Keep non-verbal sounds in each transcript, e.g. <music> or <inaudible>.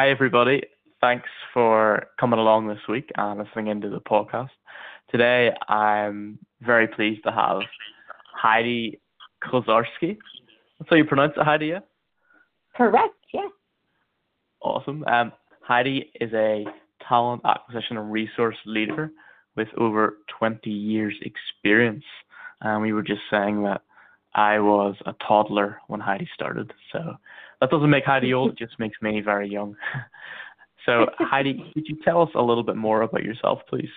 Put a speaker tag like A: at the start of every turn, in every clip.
A: Hi, everybody. Thanks for coming along this week and listening into the podcast. Today, I'm very pleased to have Heidi Kozarski. That's how you pronounce it, Heidi, yeah?
B: Correct, yeah.
A: Awesome. Um, Heidi is a talent acquisition and resource leader with over 20 years experience. And we were just saying that I was a toddler when Heidi started. So that doesn't make Heidi old, <laughs> it just makes me very young. <laughs> so, Heidi, could you tell us a little bit more about yourself, please?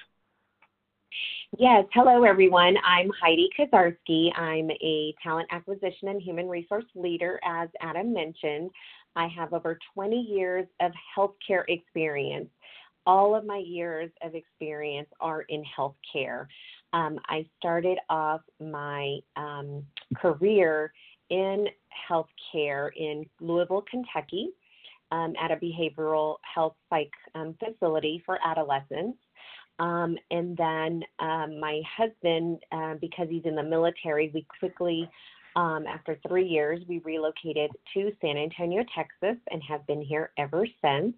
B: Yes. Hello, everyone. I'm Heidi Kozarski. I'm a talent acquisition and human resource leader, as Adam mentioned. I have over 20 years of healthcare experience. All of my years of experience are in healthcare. Um, I started off my um, career in healthcare in Louisville, Kentucky, um, at a behavioral health psych um, facility for adolescents. Um, and then um, my husband, uh, because he's in the military, we quickly, after three years, we relocated to San Antonio, Texas, and have been here ever since.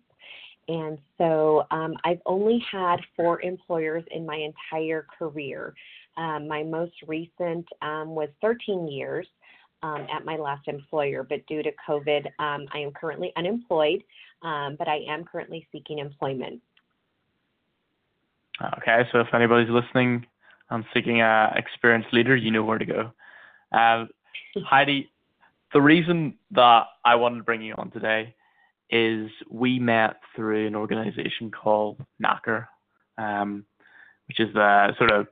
B: And so um, I've only had four employers in my entire career. Um, my most recent um, was 13 years um, at my last employer, but due to COVID, um, I am currently unemployed, um, but I am currently seeking employment.
A: Okay, so if anybody's listening and seeking an experienced leader, you know where to go. Uh, <laughs> Heidi, the reason that I wanted to bring you on today is we met through an organization called NACHR, um, which is the sort of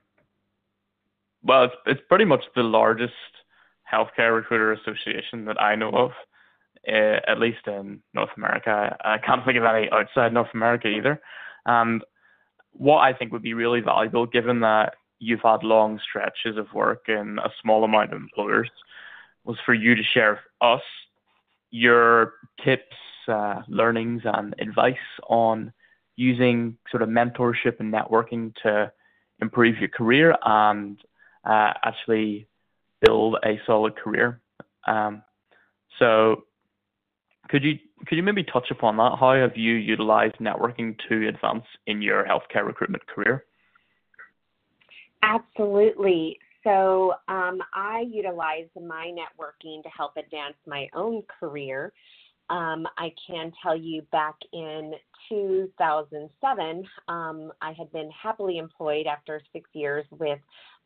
A: well, it's it's pretty much the largest healthcare recruiter association that I know of, uh, at least in North America. I can't think of any outside North America either. And what I think would be really valuable, given that you've had long stretches of work in a small amount of employers, was for you to share with us your tips uh, learnings and advice on using sort of mentorship and networking to improve your career and uh, actually build a solid career. Um, so, could you could you maybe touch upon that? How have you utilized networking to advance in your healthcare recruitment career?
B: Absolutely. So um, I utilize my networking to help advance my own career. Um, I can tell you back in 2007, um, I had been happily employed after six years with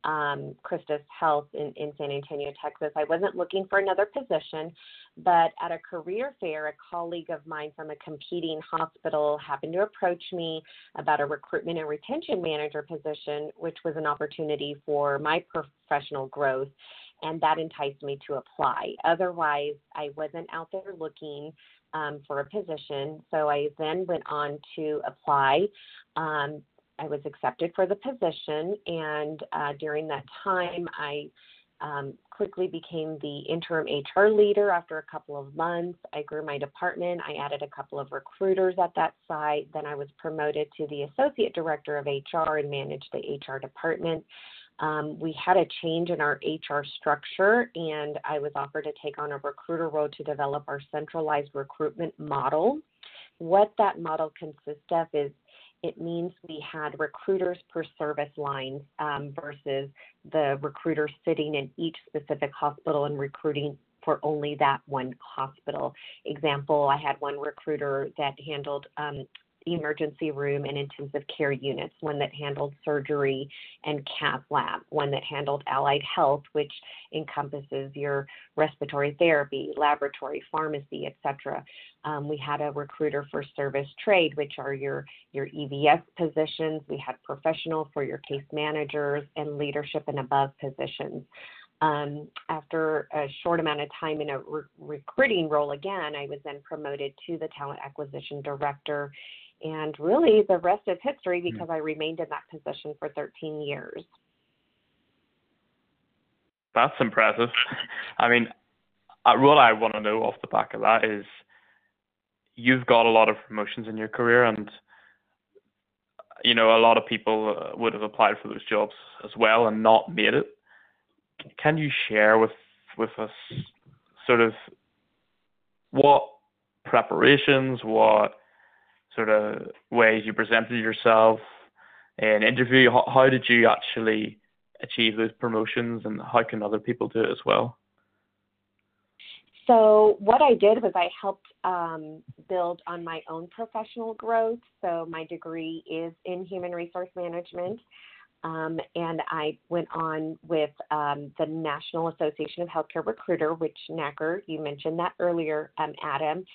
B: um, Christus Health in, in San Antonio, Texas. I wasn't looking for another position, but at a career fair, a colleague of mine from a competing hospital happened to approach me about a recruitment and retention manager position, which was an opportunity for my professional growth and that enticed me to apply. Otherwise, I wasn't out there looking um, for a position. So I then went on to apply. Um, I was accepted for the position, and uh, during that time, I um, quickly became the interim HR leader after a couple of months. I grew my department. I added a couple of recruiters at that site. Then I was promoted to the associate director of HR and managed the HR department um, we had a change in our HR structure, and I was offered to take on a recruiter role to develop our centralized recruitment model. What that model consists of is it means we had recruiters per service line um, versus the recruiter sitting in each specific hospital and recruiting for only that one hospital. Example, I had one recruiter that handled um, emergency room and intensive care units, one that handled surgery and cath lab, one that handled allied health, which encompasses your respiratory therapy, laboratory, pharmacy, etc. Um, we had a recruiter for service trade, which are your your EVS positions. We had professional for your case managers and leadership and above positions. Um, after a short amount of time in a re- recruiting role again, I was then promoted to the talent acquisition director and really, the rest is history hmm. because mm I remained in that position for 13 years.
A: That's impressive. I mean, uh, what I want to know off the back of that is you've got a lot of promotions in your career, and you know a lot of people uh, would have applied for those jobs as well and not made it. Can you share with with us sort of what preparations, what sort of ways you presented yourself in interview? How, how did you actually achieve those promotions, and how can other people do it as well?
B: So what I did was I helped um, build on my own professional growth. So my degree is in human resource management. Um, and I went on with um, the National Association of Healthcare Recruiter, which NAHCR, you mentioned that earlier, um, Adam,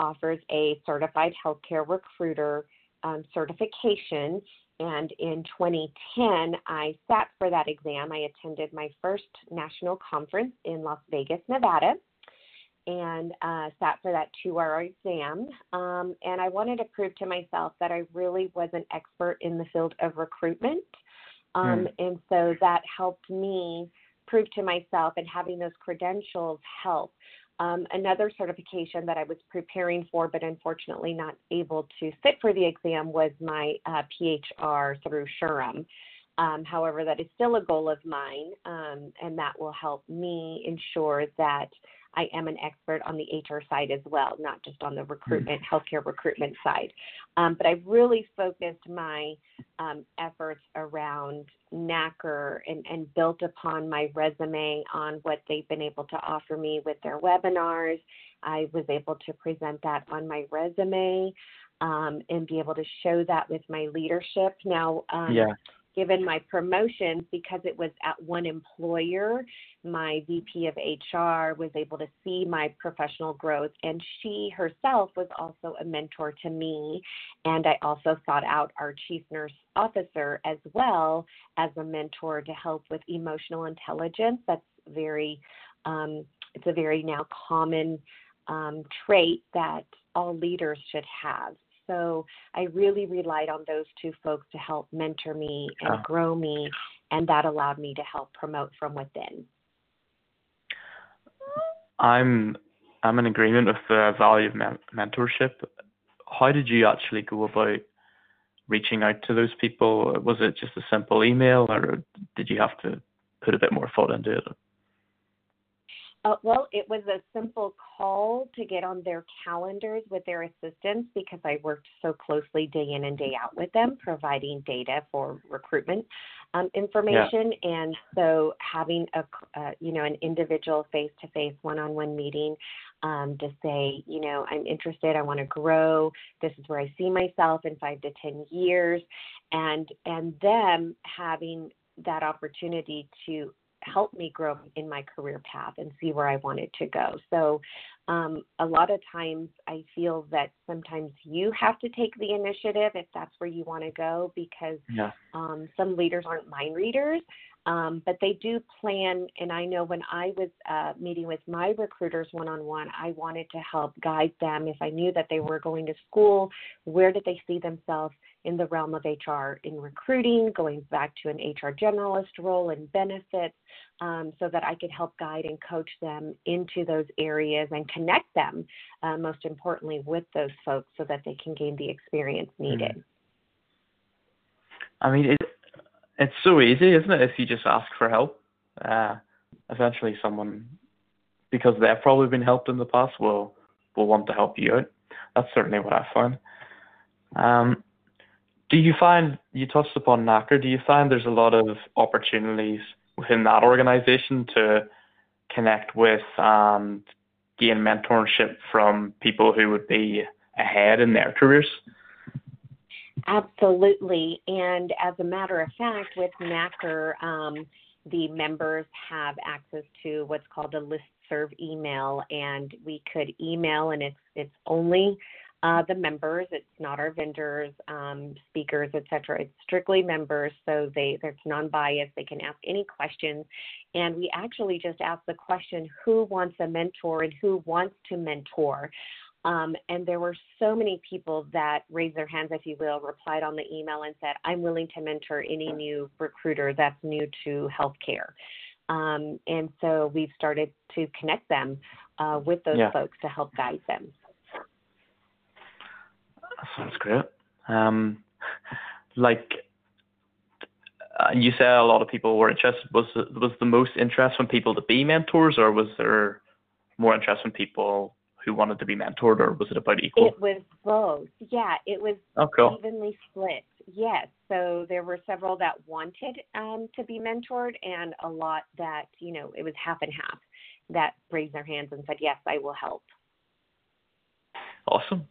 B: offers a certified healthcare recruiter um, certification. And in 2010, I sat for that exam. I attended my first national conference in Las Vegas, Nevada and uh, sat for that two hour exam. Um, and I wanted to prove to myself that I really was an expert in the field of recruitment. Um, mm. And so that helped me prove to myself, and having those credentials help. Um, another certification that I was preparing for, but unfortunately not able to sit for the exam, was my uh, PHR through SHRM. Um, however, that is still a goal of mine, um, and that will help me ensure that I am an expert on the HR side as well, not just on the hmm. recruitment, healthcare recruitment side. Um, but I've really focused my um, efforts around NAHCR and, and built upon my resume on what they've been able to offer me with their webinars. I was able to present that on my resume um, and be able to show that with my leadership. Now, um, yeah given my promotions because it was at one employer. My vp of hr was able to see my professional growth and she herself was also a mentor to me. And i also sought out our chief nurse officer as well as a mentor to help with emotional intelligence. That's very um, it's a very now common um, trait that all leaders should have so I really relied on those two folks to help mentor me and uh, grow me, and that allowed me to help promote from within.
A: I'm I'm in agreement with the value of men- mentorship. How did you actually go about reaching out to those people? Was it just a simple email, or did you have to put a bit more thought into it?
B: Uh, well, it was a simple call to get on their calendars with their assistants because I worked so closely day in and day out with them, providing data for recruitment um, information. Yeah. And so having a, uh, you know, an individual face-to-face one-on-one meeting um, to say, you know, I'm interested, I want to grow. This is where I see myself in five to ten years, and and them having that opportunity to help me grow in my career path and see where I wanted to go. So, um, a lot of times I feel that sometimes you have to take the initiative if that's where you want to go because yeah. um, some leaders aren't mind readers. Um, but they do plan, and I know when I was uh, meeting with my recruiters one on one, I wanted to help guide them. If I knew that they were going to school, where did they see themselves in the realm of HR in recruiting, going back to an HR generalist role and benefits, um, so that I could help guide and coach them into those areas and connect them, uh, most importantly, with those folks so that they can gain the experience needed. Mm-hmm.
A: I mean, it, it's so easy, isn't it? If you just ask for help, uh, eventually someone, because they've probably been helped in the past, will will want to help you out. That's certainly what I found. Um, do you find you touched upon NAHCR? Do you find there's a lot of opportunities within that organization to connect with and gain mentorship from people who would be ahead in their careers?
B: Absolutely. And as a matter of fact, with NAHCR, um, the members have access to what's called a list serve email, and we could email, and it's it's only uh, the members. It's not our vendors, um, speakers, etc. It's strictly members, so they it's non-biased. They can ask any questions, and we actually just ask the question: Who wants a mentor and who wants to mentor? Um, and there were so many people that raised their hands, if you will, replied on the email and said, I'm willing to mentor any new recruiter that's new to healthcare. Um, and so we've started to connect them uh, with those yeah. folks to help guide them.
A: That sounds great. Um, like uh, you said, a lot of people were interested. Was was the most interest from people to be mentors, or was there more interest from people who wanted to be mentored, or was it about equal?
B: It was both. Yeah, it was
A: oh, cool.
B: evenly split. Yes. So there were several that wanted um, to be mentored, and a lot that you know it was half and half that raised their hands and said, "Yes, I will help."
A: Awesome.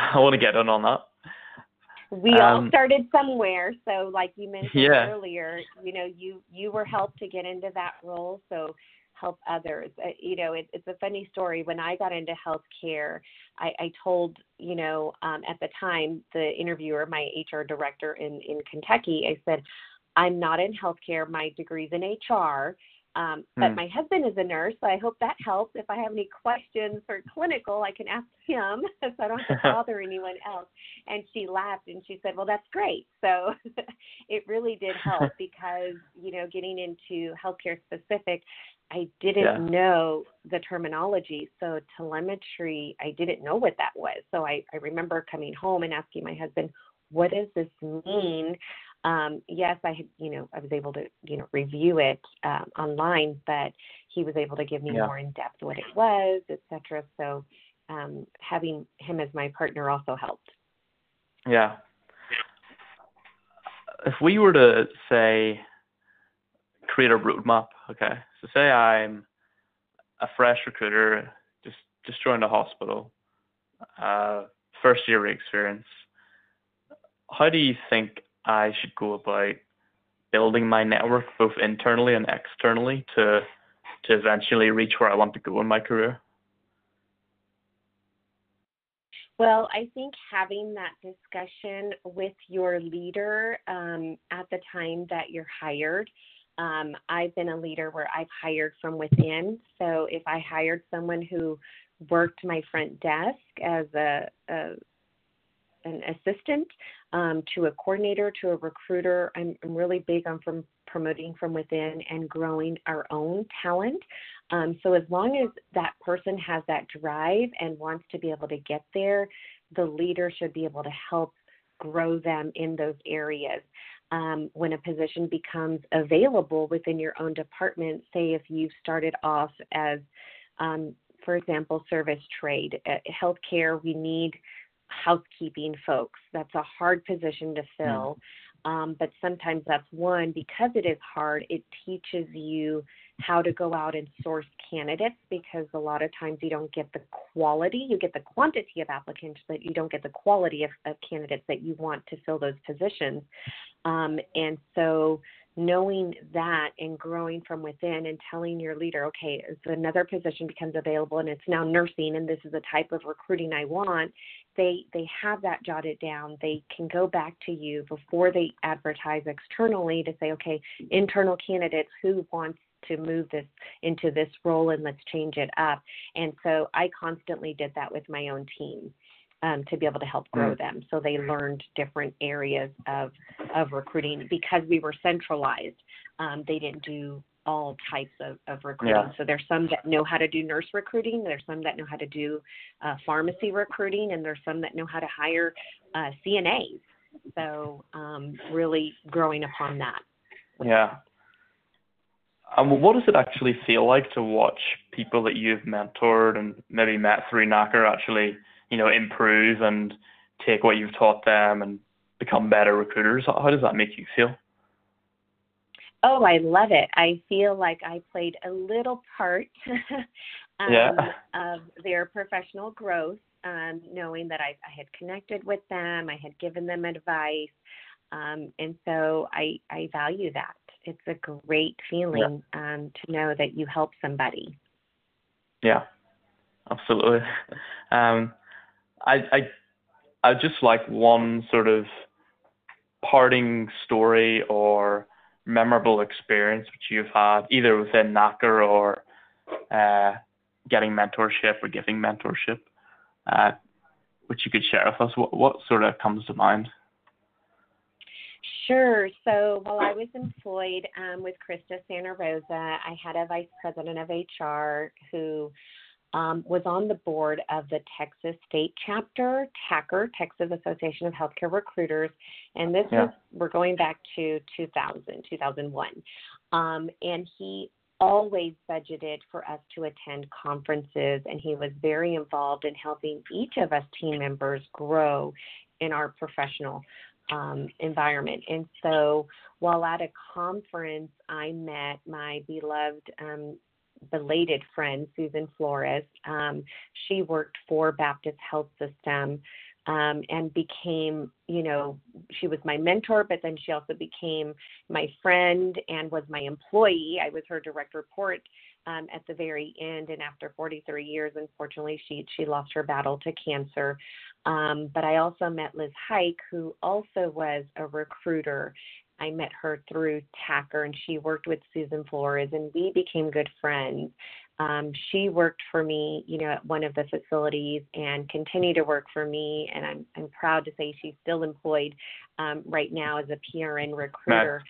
A: <laughs> I want to get in on that.
B: We um, all started somewhere, so like you mentioned
A: yeah.
B: earlier, you know, you you were helped to get into that role, so help others. Uh, you know, it, it's a funny story. When I got into healthcare, I, I told, you know, um, at the time, the interviewer, my HR director in, in Kentucky, I said, I'm not in healthcare. My degree's in HR. Um, but mm. my husband is a nurse, so I hope that helps. If I have any questions for clinical, I can ask him, <laughs> so I don't have to <laughs> bother anyone else. And she laughed and she said, "Well, that's great." <laughs> So it really did help because you know, getting into healthcare specific, I didn't yeah. know the terminology. So telemetry, I didn't know what that was. So I, I remember coming home and asking my husband, "What does this mean?" Um, yes, I had, you know, I was able to, you know, review it um, online, but he was able to give me yeah. more in depth what it was, etc. So um, having him as my partner also helped.
A: Yeah. If we were to say create a roadmap, okay. So say I'm a fresh recruiter, just just joined a hospital, uh, first year experience. How do you think I should go about building my network both internally and externally to to eventually reach where I want to go in my career?
B: Well, I think having that discussion with your leader um, at the time that you're hired. Um, I've been a leader where I've hired from within. So if I hired someone who worked my front desk as a, a an assistant um, to a coordinator to a recruiter. I'm, I'm really big on from promoting from within and growing our own talent. Um, so as long as that person has that drive and wants to be able to get there, the leader should be able to help grow them in those areas. Um, when a position becomes available within your own department, say if you started off as, um, for example, service trade, uh, healthcare, we need housekeeping folks. That's a hard position to hmm. fill. Um, but sometimes that's one because it is hard, it teaches you how to go out and source candidates because a lot of times you don't get the quality, you get the quantity of applicants, but you don't get the quality of, of candidates that you want to fill those positions. Um, and so knowing that and growing from within and telling your leader, okay, another position becomes available and it's now nursing and this is the type of recruiting I want, they they have that jotted down. They can go back to you before they advertise externally to say, okay, internal candidates who wants to move this into this role and let's change it up. And so I constantly did that with my own team um, to be able to help grow mm. them. So they learned different areas of of recruiting because we were centralized. Um, they didn't do all types of, of recruiting. Yeah. So there's some that know how to do nurse recruiting. There's some that know how to do uh, pharmacy recruiting, and there's some that know how to hire uh, CNAs. So um, really growing upon that.
A: Yeah. Um, what does it actually feel like to watch people that you've mentored and maybe met through NACHR actually you know, improve and take what you've taught them and become better recruiters? How does that make you feel?
B: Oh, I love it. I feel like I played a little part <laughs> um,
A: yeah.
B: of their professional growth, um, knowing that I, I, had connected with them, I had given them advice, um, and so I, I value that. It's a great feeling yeah. Um, to know that you help somebody.
A: Yeah, absolutely. <laughs> Um, I I I just like one sort of parting story or memorable experience which you've had either within NACHR or uh, getting mentorship or giving mentorship, uh, which you could share with us. What what sort of comes to mind?
B: Sure. So while I was employed um, with Christus Santa Rosa, I had a vice president of HR who um, was on the board of the Texas State Chapter, TACR, Texas Association of Healthcare Recruiters, and this yeah. is we're going back to 2000, 2001, um, and he always budgeted for us to attend conferences, and he was very involved in helping each of us team members grow in our professional um, environment. And so while at a conference, I met my beloved um, belated friend, Susan Flores. Um, she worked for Baptist Health System um, and became, you know, she was my mentor, but then she also became my friend and was my employee. I was her direct report um, at the very end, and after 43 years, unfortunately, she she lost her battle to cancer. Um, but I also met Liz Hike, who also was a recruiter. I met her through TACR, and she worked with Susan Flores, and we became good friends. Um, she worked for me, you know, at one of the facilities and continued to work for me. And I'm, I'm proud to say she's still employed um, right now as a PRN recruiter.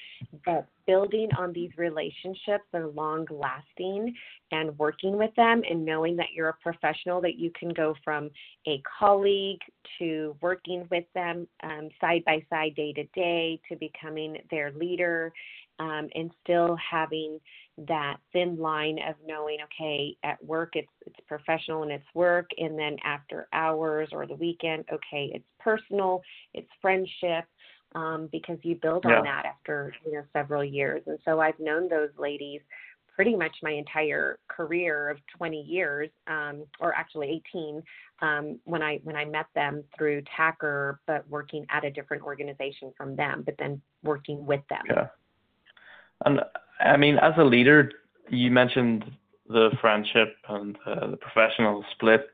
B: But building on these relationships are long lasting and working with them and knowing that you're a professional, that you can go from a colleague to working with them um, side by side, day to day, to becoming their leader um, and still having that thin line of knowing okay at work it's it's professional and it's work and then after hours or the weekend okay it's personal it's friendship um, because you build yeah. on that after you know several years. And so i've known those ladies pretty much my entire career of 20 years um, or actually 18 um, when i when i met them through TACR but working at a different organization from them but then working with them.
A: Yeah. And I mean, as a leader, you mentioned the friendship and uh, the professional split.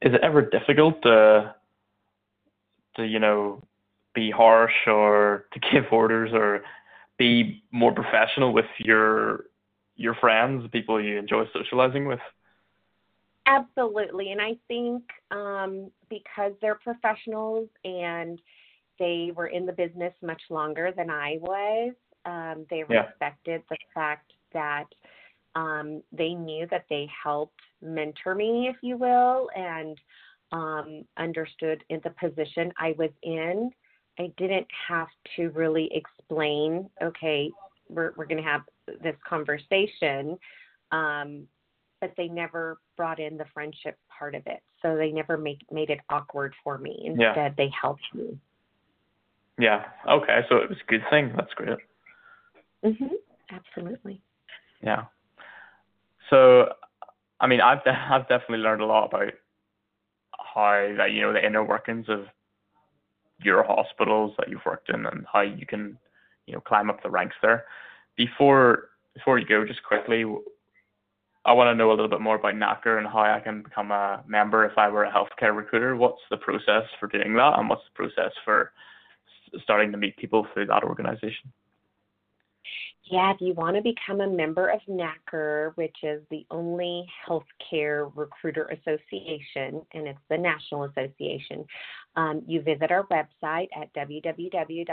A: Is it ever difficult to, to you know, be harsh or <laughs> to give orders or be more professional with your your friends, people you enjoy socializing with?
B: Absolutely, and I think um, because they're professionals and they were in the business much longer than I was, um, they yeah. respected the fact that um, they knew that they helped mentor me, if you will, and um, understood in the position I was in. I didn't have to really explain, okay, we're, we're going to have this conversation. Um, but they never brought in the friendship part of it. So they never make, made it awkward for me. Instead, yeah. they helped me.
A: Yeah. Okay. So it was a good thing. That's great.
B: Mhm. Absolutely.
A: Yeah. So, I mean, I've de- I've definitely learned a lot about how that you know the inner workings of your hospitals that you've worked in and how you can you know climb up the ranks there. Before before you go, just quickly, I want to know a little bit more about NACR and how I can become a member if I were a healthcare recruiter. What's the process for doing that, and what's the process for starting to meet people through that organization?
B: Yeah, if you want to become a member of NACR, which is the only healthcare recruiter association, and it's the national association, um, you visit our website at www.nacr.com.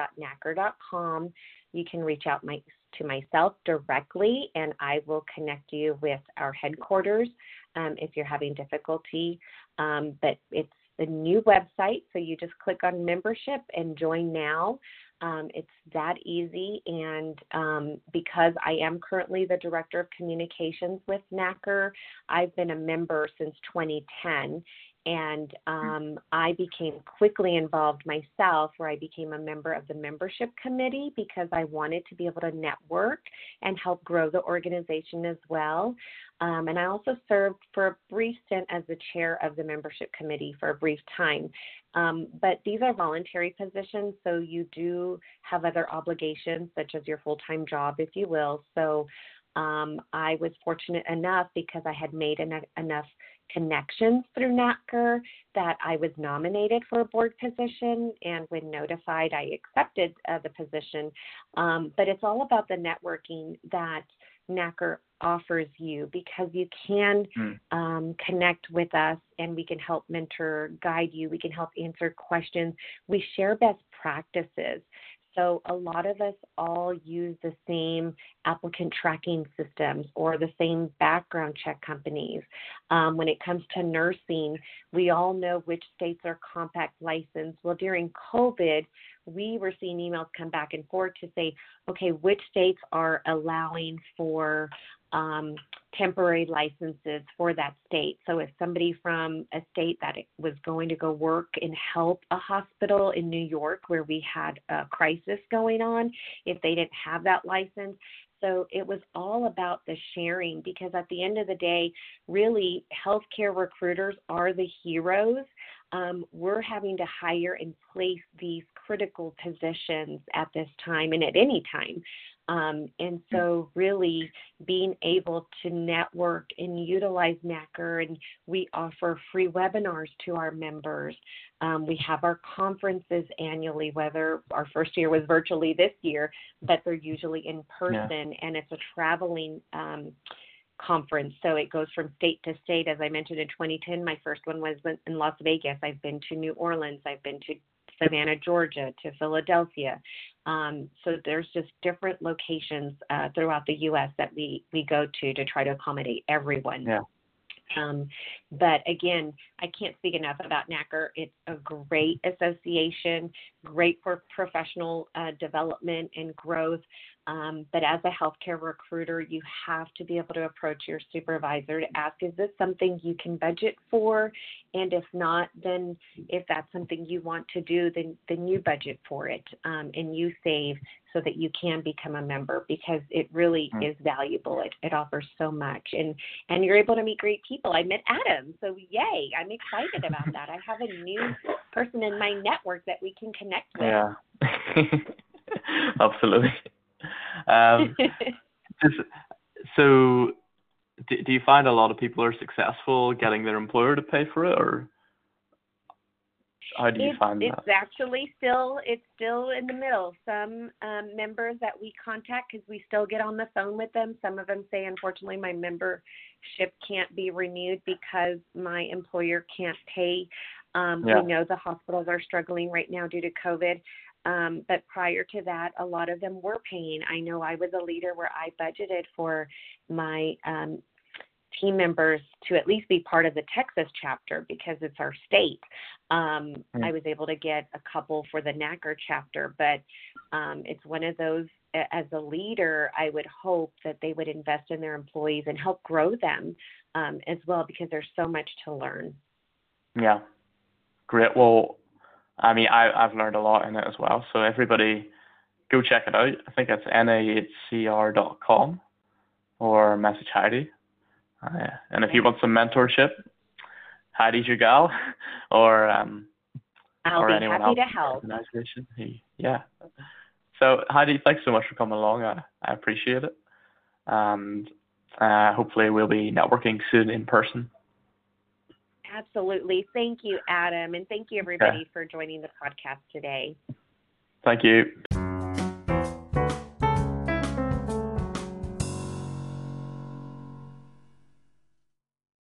B: You can reach out my, to myself directly, and I will connect you with our headquarters um, if you're having difficulty. Um, but it's the new website, so you just click on membership and join now. Um, it's that easy, and um, because I am currently the director of communications with NACR, I've been a member since 2010, and um, I became quickly involved myself, where I became a member of the membership committee because I wanted to be able to network and help grow the organization as well. Um, and I also served for a brief stint as the chair of the membership committee for a brief time. Um, but these are voluntary positions, so you do have other obligations, such as your full time job, if you will. So um, I was fortunate enough because I had made en- enough connections through NACR that I was nominated for a board position. And when notified, I accepted uh, the position. Um, but it's all about the networking that NACR offers you because you can mm. um, connect with us and we can help mentor, guide you, we can help answer questions. We share best practices. So a lot of us all use the same applicant tracking systems or the same background check companies. Um, when it comes to nursing, we all know which states are compact licensed. Well, during COVID, we were seeing emails come back and forth to say, okay, which states are allowing for um, temporary licenses for that state. So if somebody from a state that was going to go work and help a hospital in New York where we had a crisis going on, if they didn't have that license, so it was all about the sharing because at the end of the day, really, healthcare recruiters are the heroes. Um, we're having to hire and place these critical positions at this time and at any time. Um, and so, really being able to network and utilize NACR, and we offer free webinars to our members. Um, we have our conferences annually, whether our first year was virtually this year, but they're usually in person, yeah. and it's a traveling. Um, conference. So it goes from state to state. As I mentioned in 2010, my first one was in Las Vegas. I've been to New Orleans. I've been to Savannah, Georgia, to Philadelphia. Um, so there's just different locations uh, throughout the U.S. that we we go to to try to accommodate everyone.
A: Yeah.
B: Um, but again, I can't speak enough about NACR. It's a great association, great for professional uh, development and growth. Um, but as a healthcare recruiter, you have to be able to approach your supervisor to ask, is this something you can budget for? And if not, then if that's something you want to do, then then you budget for it um, and you save so that you can become a member because it really mm-hmm. is valuable. It, it offers so much, and and you're able to meet great people. I met Adam, so yay! I'm excited about that. I have a new person in my network that we can connect with.
A: Yeah, <laughs> absolutely. Um, <laughs> just, so, do, do you find a lot of people are successful getting their employer to pay for it, or how do you
B: it's,
A: find
B: that? It's actually still it's still in the middle. Some um, members that we contact because we still get on the phone with them. Some of them say, unfortunately, my membership can't be renewed because my employer can't pay. Um, yeah. We know the hospitals are struggling right now due to COVID. Um, but prior to that, a lot of them were paying. I know I was a leader where I budgeted for my um, team members to at least be part of the Texas chapter because it's our state. Um, mm-hmm. I was able to get a couple for the NACR chapter, but um, it's one of those. As a leader, I would hope that they would invest in their employees and help grow them um, as well because there's so much to learn.
A: Yeah, great. Well, I mean, I, I've learned a lot in it as well. So everybody, go check it out. I think it's nahcr.com or message Heidi. Uh, and if you want some mentorship, Heidi's your gal, <laughs> or um,
B: I'll
A: or
B: be
A: anyone
B: happy
A: else
B: to help.
A: Organization. Yeah. So Heidi, thanks so much for coming along. I, I appreciate it, and uh, hopefully we'll be networking soon in person.
B: Absolutely. Thank you, Adam. And thank you, everybody, okay. for joining the podcast today.
A: Thank you.